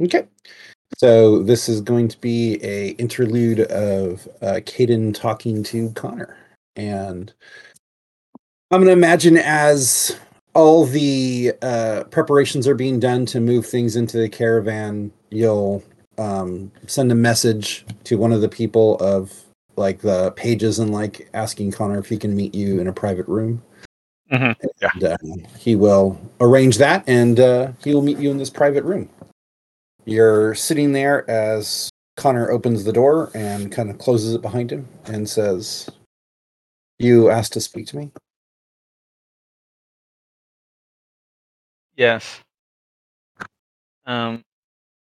Okay. So this is going to be a interlude of uh, Caden talking to Connor, and I'm going to imagine as all the uh, preparations are being done to move things into the caravan, you'll um, send a message to one of the people of like the pages and like asking Connor if he can meet you in a private room. Mm-hmm. Yeah. And, uh, he will arrange that, and uh, he will meet you in this private room. You're sitting there as Connor opens the door and kind of closes it behind him and says, "You asked to speak to me." Yes. Um,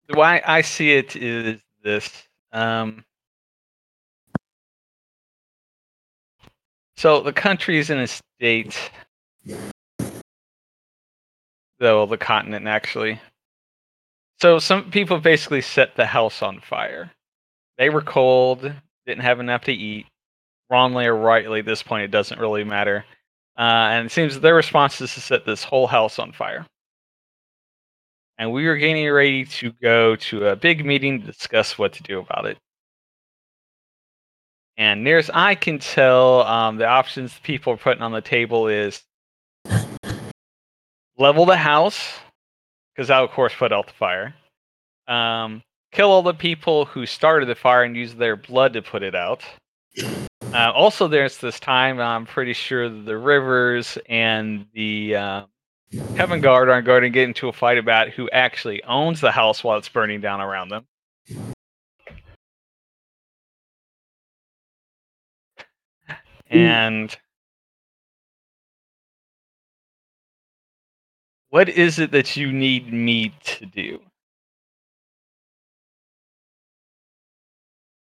the way I see it is this. Um, so the country is in a state, though the continent actually. So some people basically set the house on fire. They were cold, didn't have enough to eat. Wrongly or rightly, at this point, it doesn't really matter. Uh, and it seems their response is to set this whole house on fire and we were getting ready to go to a big meeting to discuss what to do about it. And near as I can tell, um, the options people are putting on the table is level the house, because that, of course, put out the fire. Um, kill all the people who started the fire and use their blood to put it out. Uh, also, there's this time I'm pretty sure the rivers and the uh, Covengard aren't going to get into a fight about who actually owns the house while it's burning down around them. And what is it that you need me to do?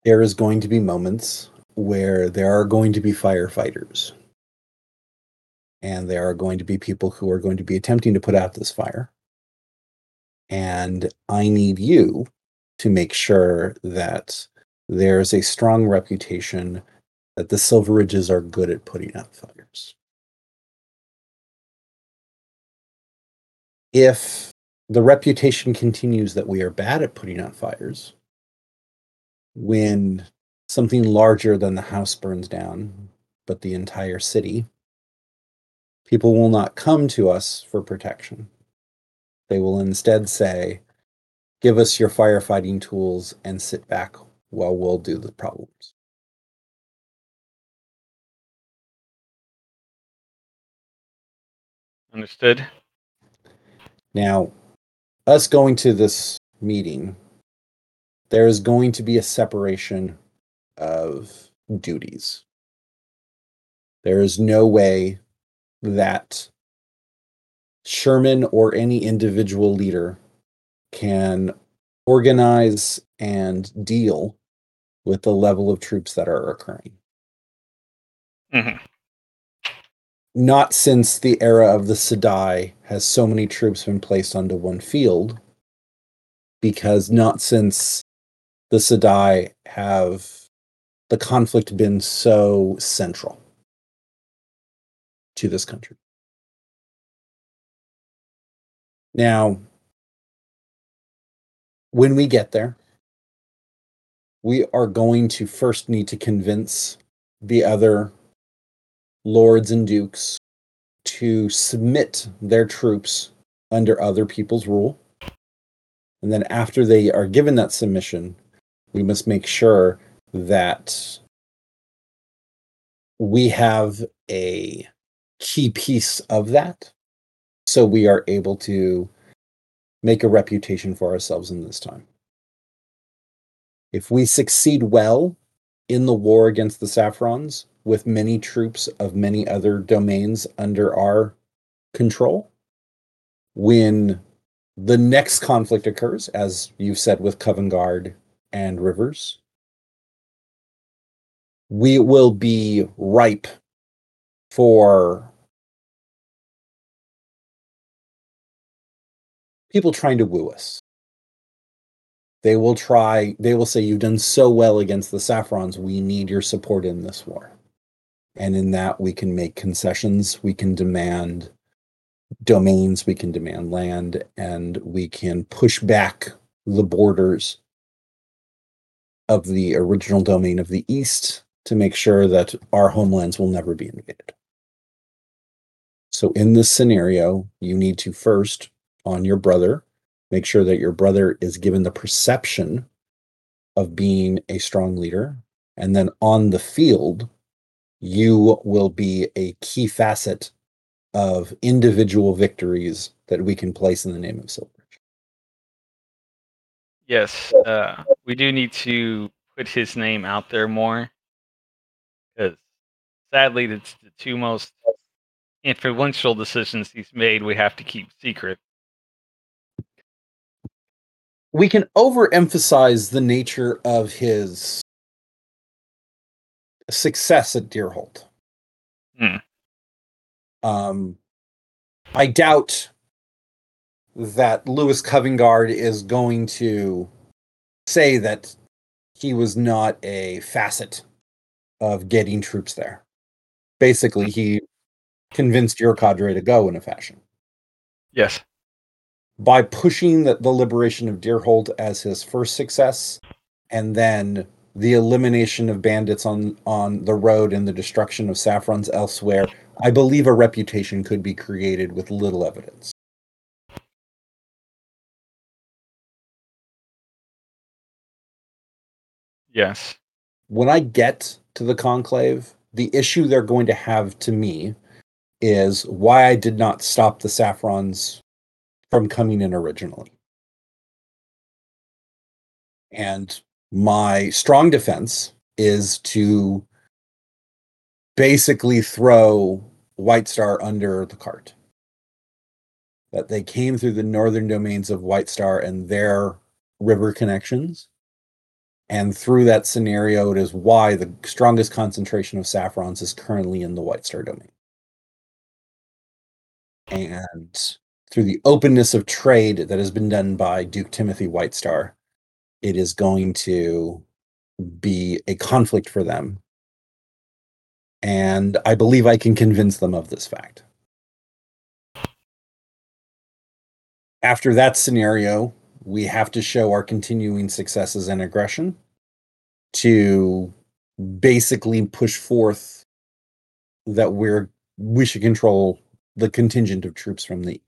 There is going to be moments where there are going to be firefighters and there are going to be people who are going to be attempting to put out this fire. And I need you to make sure that there's a strong reputation that the Silver Ridges are good at putting out fires. If the reputation continues that we are bad at putting out fires, when something larger than the house burns down, but the entire city, People will not come to us for protection. They will instead say, Give us your firefighting tools and sit back while we'll do the problems. Understood. Now, us going to this meeting, there is going to be a separation of duties. There is no way that Sherman or any individual leader can organize and deal with the level of troops that are occurring. Mm-hmm. Not since the era of the Sedai has so many troops been placed onto one field, because not since the Sedai have the conflict been so central to this country. Now, when we get there, we are going to first need to convince the other lords and dukes to submit their troops under other people's rule. And then, after they are given that submission, we must make sure that we have a key piece of that so we are able to make a reputation for ourselves in this time. If we succeed well in the war against the Saffrons with many troops of many other domains under our control, when the next conflict occurs, as you've said with Covengard and Rivers, we will be ripe for people trying to woo us. They will try, they will say, You've done so well against the Saffrons, we need your support in this war. And in that, we can make concessions, we can demand domains, we can demand land, and we can push back the borders of the original domain of the East to make sure that our homelands will never be invaded. So, in this scenario, you need to first, on your brother, make sure that your brother is given the perception of being a strong leader. And then on the field, you will be a key facet of individual victories that we can place in the name of Silveridge. Yes, uh, we do need to put his name out there more because sadly, it's the two most influential decisions he's made. We have to keep secret. We can overemphasize the nature of his success at Deerhold. Hmm. Um, I doubt that Lewis Covingard is going to say that he was not a facet of getting troops there. Basically, he convinced your cadre to go in a fashion. Yes. By pushing the, the liberation of Deerhold as his first success, and then the elimination of bandits on, on the road and the destruction of saffrons elsewhere, I believe a reputation could be created with little evidence. Yes. When I get to the conclave, the issue they're going to have to me is why I did not stop the saffrons from coming in originally. And my strong defense is to basically throw White Star under the cart. That they came through the northern domains of White Star and their river connections and through that scenario, it is why the strongest concentration of saffrons is currently in the White Star domain. And through the openness of trade that has been done by Duke Timothy White Star, it is going to be a conflict for them. And I believe I can convince them of this fact. After that scenario, we have to show our continuing successes and aggression to basically push forth that we're we should control the contingent of troops from the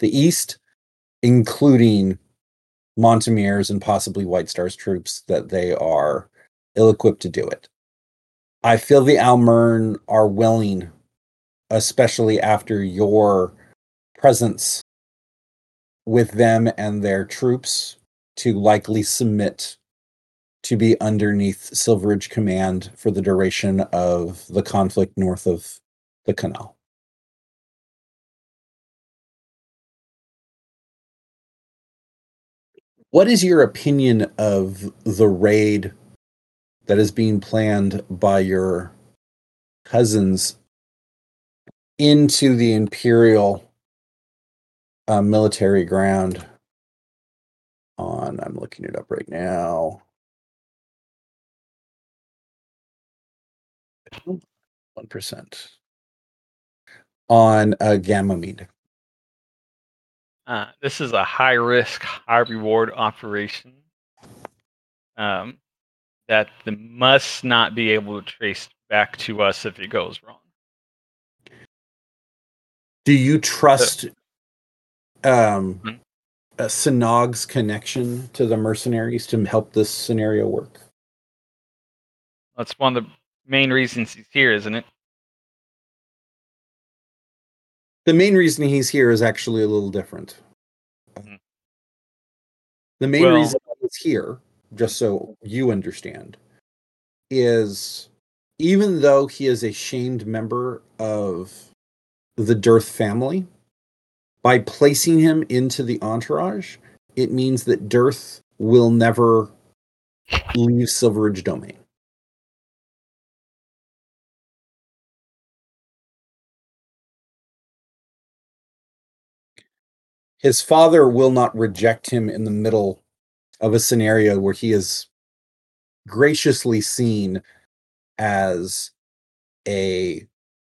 the east, including Montemir's and possibly White Star's troops, that they are ill-equipped to do it. I feel the Almern are willing, especially after your presence with them and their troops to likely submit to be underneath Silveridge command for the duration of the conflict north of the canal. What is your opinion of the raid that is being planned by your cousins into the Imperial uh, military ground? On, I'm looking it up right now. One percent on a Gamamede. Uh, this is a high risk, high reward operation um, that the must not be able to trace back to us if it goes wrong. Do you trust um, Mhm. uh, Sinog's connection to the mercenaries to help this scenario work? That's one of the main reasons he's here, isn't it? The main reason he's here is actually a little different. Mhm. The main Well- reason he's here, just so you understand, is even though he is a shamed member of the Dearth family, by placing him into the entourage, it means that Dearth will never leave Silveridge domain. his father will not reject him in the middle of a scenario where he is graciously seen as a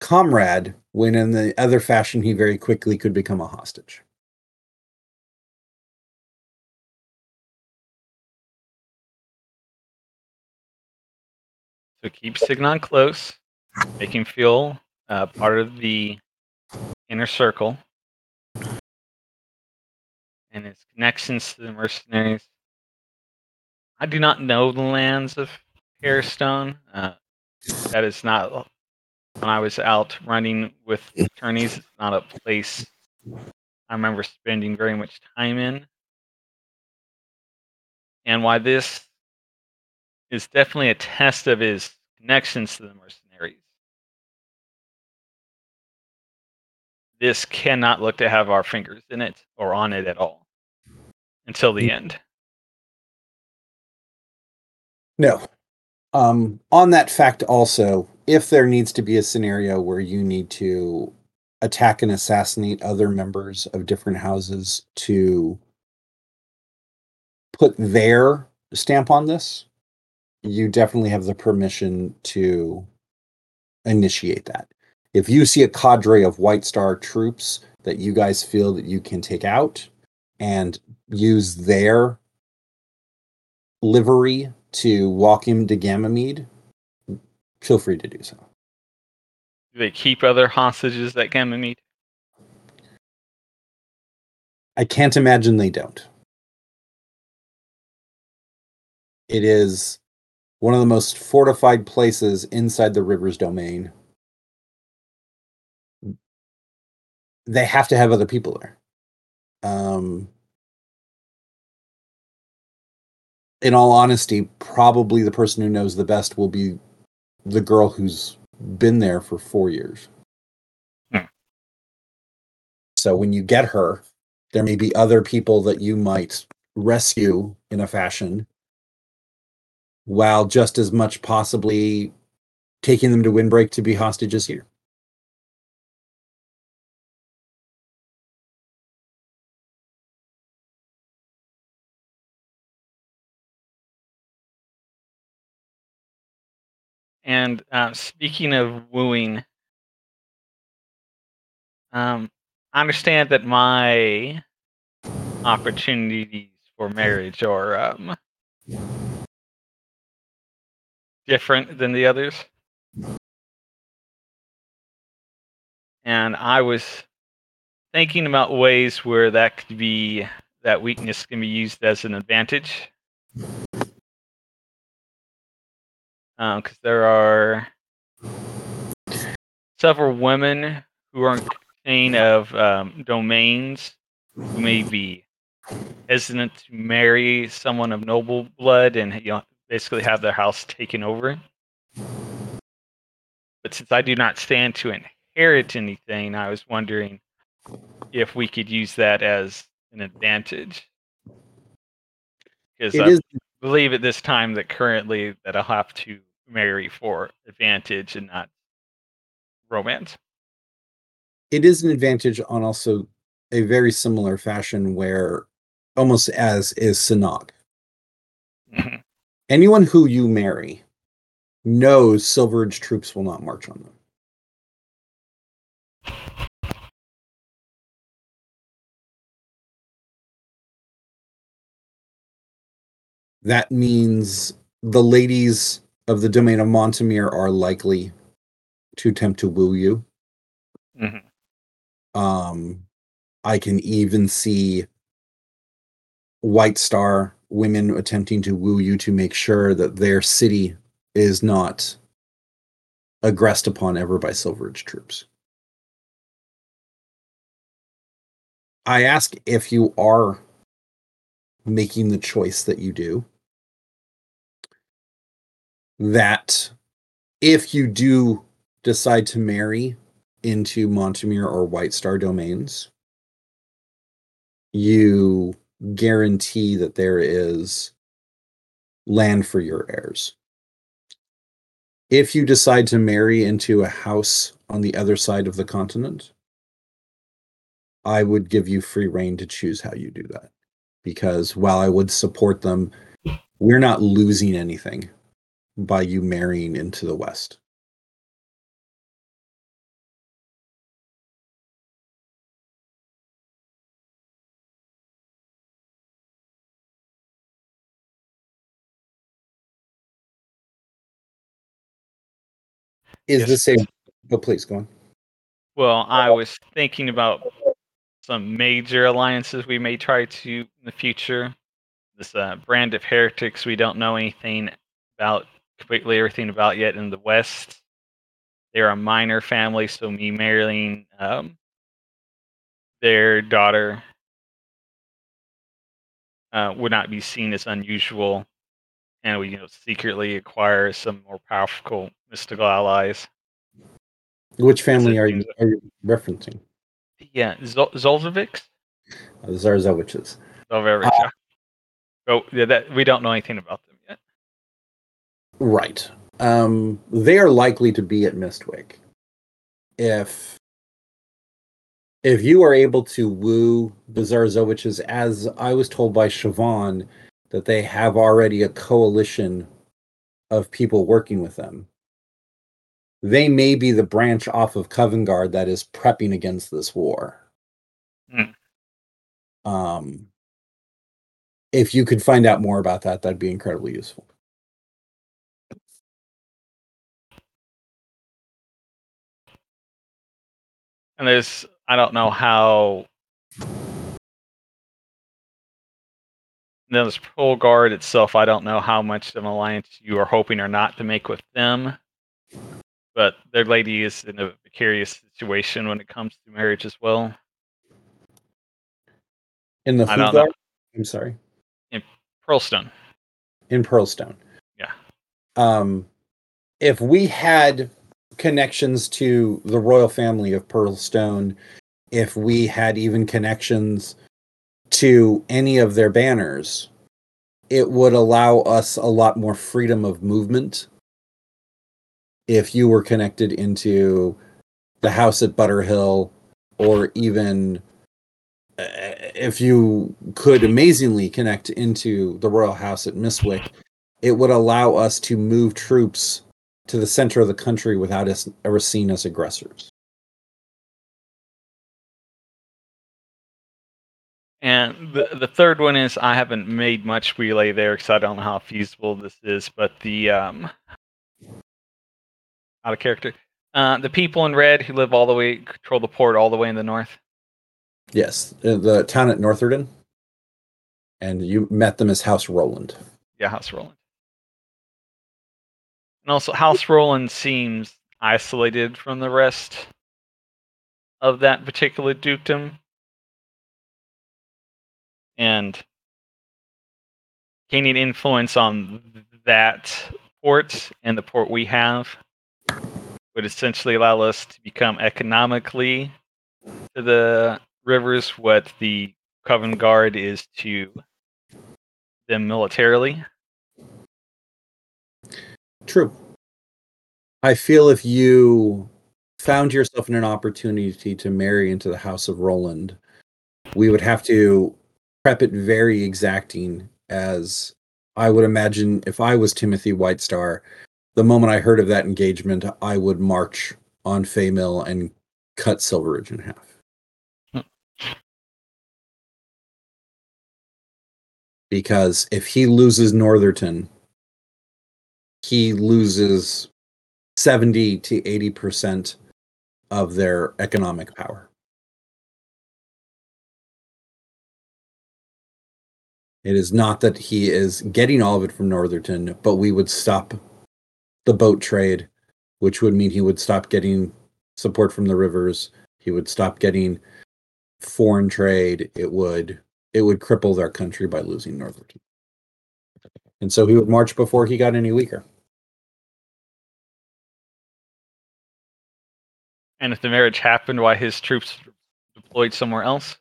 comrade when in the other fashion he very quickly could become a hostage. So keep signon close. Make him feel uh, part of the inner circle and his connections to the mercenaries. I do not know the lands of Hairstone. Uh, that is not when I was out running with attorneys. It's not a place I remember spending very much time in. And why this is definitely a test of his connections to the mercenaries. This cannot look to have our fingers in it or on it at all until the end. No. Um, on that fact, also, if there needs to be a scenario where you need to attack and assassinate other members of different houses to put their stamp on this, you definitely have the permission to initiate that. If you see a cadre of White Star troops that you guys feel that you can take out and use their livery to walk him to Gamamede, feel free to do so. Do they keep other hostages at Gamamede? I can't imagine they don't. It is one of the most fortified places inside the river's domain. They have to have other people there. Um, in all honesty, probably the person who knows the best will be the girl who's been there for four years. Hmm. So when you get her, there may be other people that you might rescue in a fashion while just as much possibly taking them to windbreak to be hostages here. And uh, speaking of wooing, um, I understand that my opportunities for marriage are um, different than the others. And I was thinking about ways where that could be that weakness can be used as an advantage. Because um, there are several women who are in chain of um, domains who may be hesitant to marry someone of noble blood and you know basically have their house taken over. But since I do not stand to inherit anything, I was wondering if we could use that as an advantage. Because I is- believe at this time that currently that I'll have to marry for advantage and not romance. It is an advantage on also a very similar fashion where almost as is Sanag. Mm-hmm. Anyone who you marry knows Silveridge troops will not march on them. That means the ladies of the domain of Montemir are likely to attempt to woo you. Mm-hmm. Um, I can even see White Star women attempting to woo you to make sure that their city is not aggressed upon ever by Silveridge troops. I ask if you are making the choice that you do, that if you do decide to marry into Montemir or White Star domains, you guarantee that there is land for your heirs. If you decide to marry into a house on the other side of the continent, I would give you free reign to choose how you do that. Because while I would support them, we're not losing anything by you marrying into the West. Is Yes. this a? Oh, please go on. Well, I was thinking about some major alliances we may try to in the future. This uh, brand of heretics we don't know anything about, completely everything about yet in the West. They're a minor family, so me marrying um, their daughter uh, would not be seen as unusual, and we you know secretly acquire some more powerful mystical allies. Which family are you are you referencing? Yeah, Zol- Zolzovics. Uh, The Zarzowiches. Zolzovics. yeah. Oh, yeah, that we don't know anything about. Right. Um, they are likely to be at Mistwick. If if you are able to woo the Zarzowiches, as I was told by Siobhan, that they have already a coalition of people working with them, they may be the branch off of Covengard that is prepping against this war. Hmm. Um, if you could find out more about that, that'd be incredibly useful. And there's I don't know how. Then this Pole Guard itself, I don't know how much of an alliance you are hoping or not to make with them. But their lady is in a precarious situation when it comes to marriage as well. In the I don't know. Guard? I'm sorry. In Pearlstone. in Pearlstone. Yeah. Um, if we had connections to the royal family of Pearlstone, if we had even connections to any of their banners, it would allow us a lot more freedom of movement. If you were connected into the house at Butterhill, or even uh, if you could amazingly connect into the royal house at Mistwick, it would allow us to move troops to the center of the country without us ever seen as aggressors. And the the third one is I haven't made much relay there because I don't know how feasible this is, but the um out of character. Uh, the people in red who live all the way control the port all the way in the north. Yes, uh, the town at Northerden, and you met them as House Roland. Yeah, House Roland. And also House Roland seems isolated from the rest of that particular dukedom. And gaining influence on that port and the port we have would essentially allow us to become economically to the rivers what the Covengard is to them militarily. True. I feel if you found yourself in an opportunity to marry into the House of Roland, we would have to prep it very exacting. As I would imagine, if I was Timothy Whitestar, the moment I heard of that engagement, I would march on Faymill and cut Silveridge in half. Hmm. Because if he loses Northerton, he loses 70 to 80% of their economic power. It is not that he is getting all of it from Northerton, but we would stop the boat trade, which would mean he would stop getting support from the rivers. He would stop getting foreign trade. It would it would cripple their country by losing Northerton. And so he would march before he got any weaker. And if the marriage happened while his troops deployed somewhere else,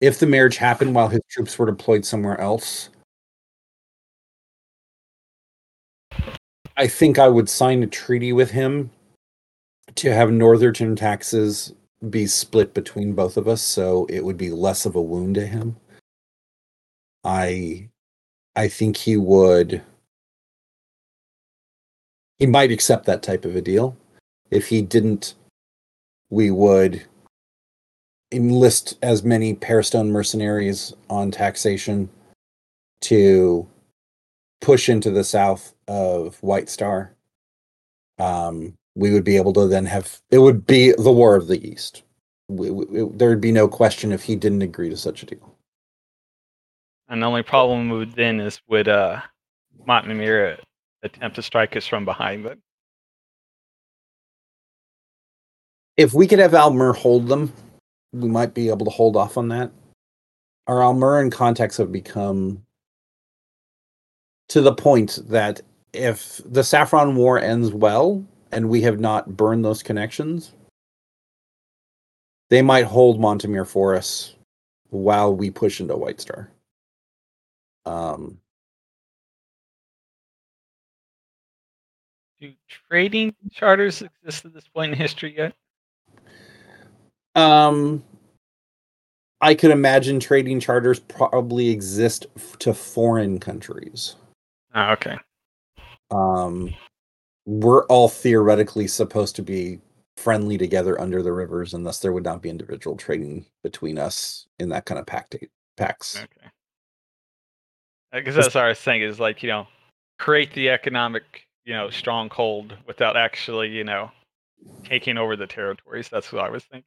if the marriage happened while his troops were deployed somewhere else, I think I would sign a treaty with him to have Northerton taxes be split between both of us, so it would be less of a wound to him. I, I think he would. He might accept that type of a deal. If he didn't, we would enlist as many Pearlstone mercenaries on taxation to push into the south of White Star um, we would be able to then have it would be the war of the East. We, we, it- there would be no question if he didn't agree to such a deal. And the only problem would then is would uh, Montemir attempt to strike us from behind then? If we could have Almer hold them, we might be able to hold off on that. Our Almeran contacts have become to the point that if the Saffron War ends well and we have not burned those connections, they might hold Montemir for us while we push into White Star. Um, Do trading charters exist at this point in history yet? Um, I could imagine trading charters probably exist f- to foreign countries. Oh, okay. Um, we're all theoretically supposed to be friendly together under the rivers, and thus there would not be individual trading between us in that kind of pact pacts. Okay. Because that's what I was saying is like, you know, create the economic, you know, stronghold without actually, you know, taking over the territories. That's what I was thinking.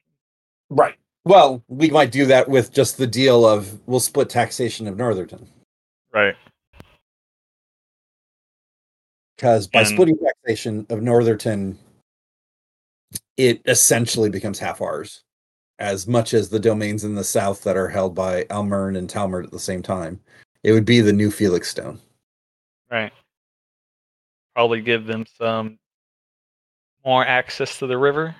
Right. Well, we might do that with just the deal of we'll split taxation of Northerton. Right. because by And- splitting taxation of Northerton, it essentially becomes half ours, as much as the domains in the south that are held by Almern and Talmud at the same time. It would be the new Felix Stone. Right. Probably give them some more access to the river.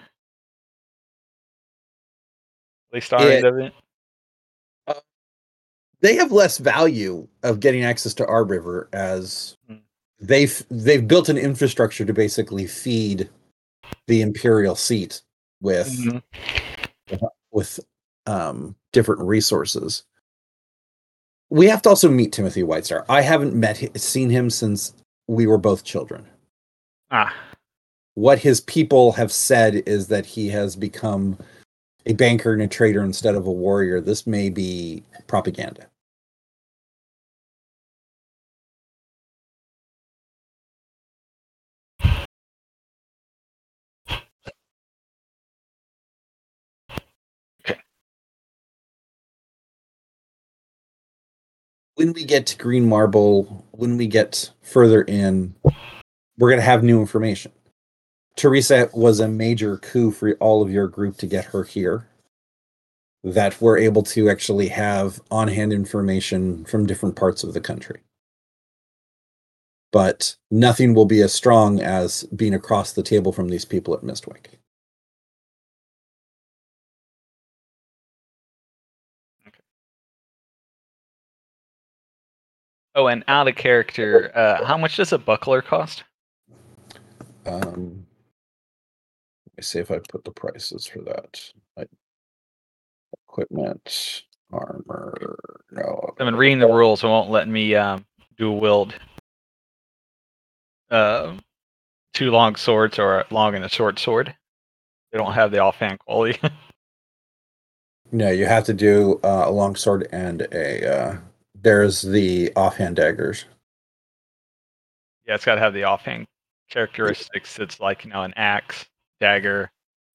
At least our end of it. They have less value of getting access to our river as Hmm. they've they've built an infrastructure to basically feed the imperial seat with Mhm. with um, different resources. We have to also meet Timothy Whitestar. I haven't met seen him since we were both children. Ah, What his people have said is that he has become a banker and a trader instead of a warrior. This may be propaganda. When we get to Green Marble, when we get further in, we're going to have new information. Teresa was a major coup for all of your group to get her here. That we're able to actually have on hand information from different parts of the country. But nothing will be as strong as being across the table from these people at Mistwick. Oh, and out of character, uh, how much does a buckler cost? Um, let me see if I put the prices for that. I, equipment, armor. No, I've been reading the rules. It won't let me um, dual wield uh, two long swords or a long and a short sword. They don't have the offhand quality. no, you have to do uh, a longsword and a. There's the offhand daggers. yeah, it's got to have the offhand characteristics. It's like you know an axe, dagger,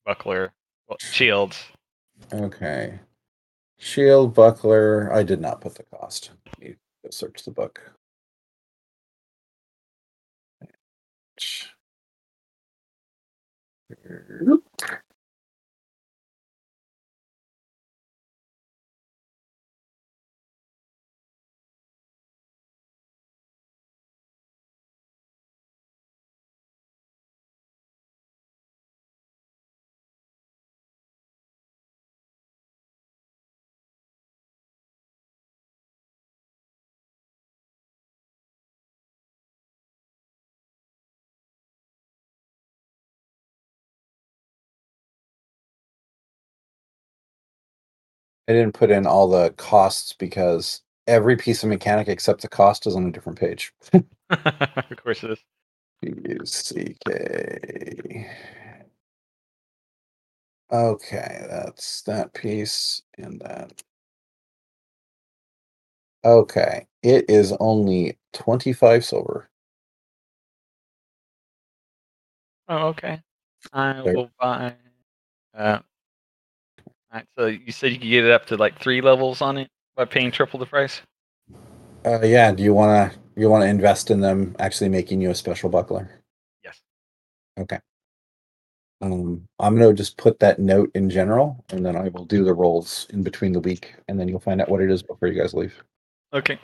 buckler, well, shields. Okay, shield, buckler. I did not put the cost. Let me go search the book. I didn't put in all the costs because every piece of mechanic except the cost is on a different page. of course it is. P-U-C-K. Okay, that's that piece and that. Okay, it is only 25 silver. Oh, okay. I will buy. Uh, alright, so you said you could get it up to like three levels on it by paying triple the price. Uh, yeah. Do you want to you want to invest in them actually making you a special buckler? Yes. Okay. Um, I'm gonna just put that note in general, and then I will do the rolls in between the week, and then you'll find out what it is before you guys leave. Okay.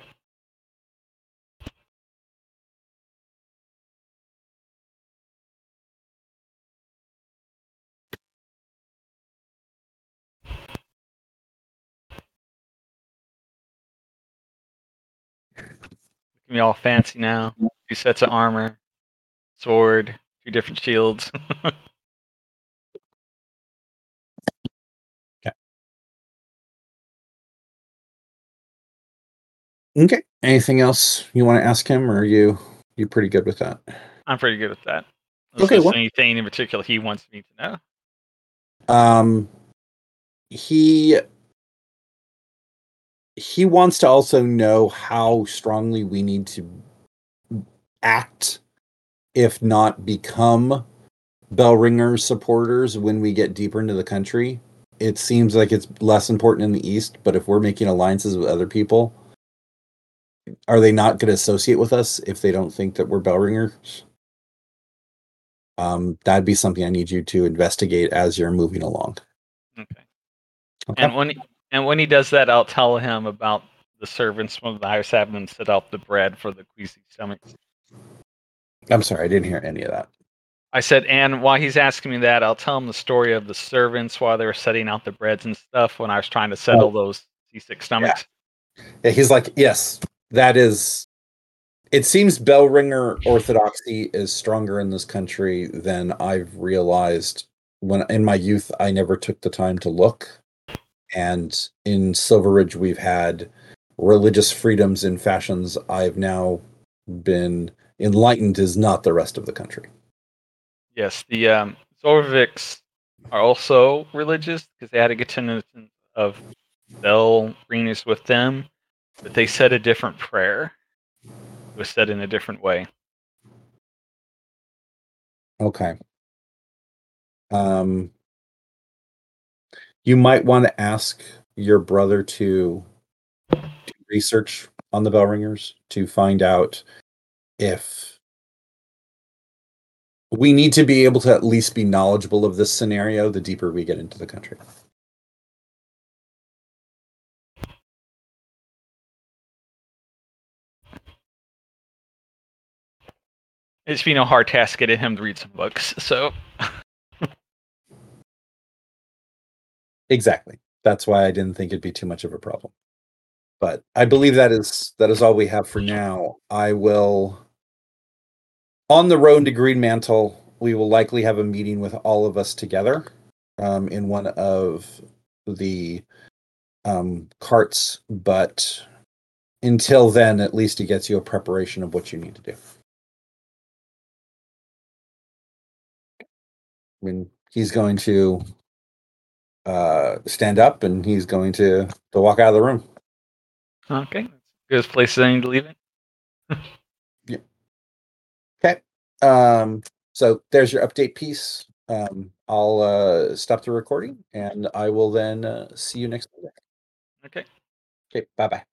Looking me all fancy now. Two sets of armor, sword, two different shields. Okay. Okay. Anything else you want to ask him, or are you you pretty good with that? I'm pretty good with that. Unless Okay, what- anything in particular he wants me to know. Um, he he wants to also know how strongly we need to act, if not become bell ringer supporters when we get deeper into the country. It seems like it's less important in the east, but if we're making alliances with other people, are they not going to associate with us if they don't think that we're bell ringers? Um, that'd be something I need you to investigate as you're moving along. Okay. Okay. And when he, and when he does that, I'll tell him about the servants from the house having set out the bread for the queasy stomachs. I'm sorry, I didn't hear any of that. I said, and while he's asking me that, I'll tell him the story of the servants while they were setting out the breads and stuff when I was trying to settle oh. those seasick stomachs. Yeah, he's like, yes, that is. It seems bell ringer orthodoxy is stronger in this country than I've realized. When in my youth, I never took the time to look, and in Silver Ridge, we've had religious freedoms in fashions. I've now been enlightened is not the rest of the country. Yes, the um, Zorviks are also religious because they had a continuance of bell ringers with them, but they said a different prayer. It was said in a different way. Okay. Um, you might want to ask your brother to do research on the bell ringers to find out if we need to be able to at least be knowledgeable of this scenario the deeper we get into the country. It's been a hard task getting him to read some books. So Exactly. That's why I didn't think it'd be too much of a problem. But I believe that is that is all we have for now. I will on the road to Green Mantle, we will likely have a meeting with all of us together um, in one of the um, carts. But until then, at least it gets you a preparation of what you need to do. I mean, he's going to uh, stand up and he's going to to walk out of the room. okay, good place I need to leave it. Okay. Um, so there's your update piece. Um, I'll uh, stop the recording and I will then uh, see you next week. Okay. Okay. Bye bye.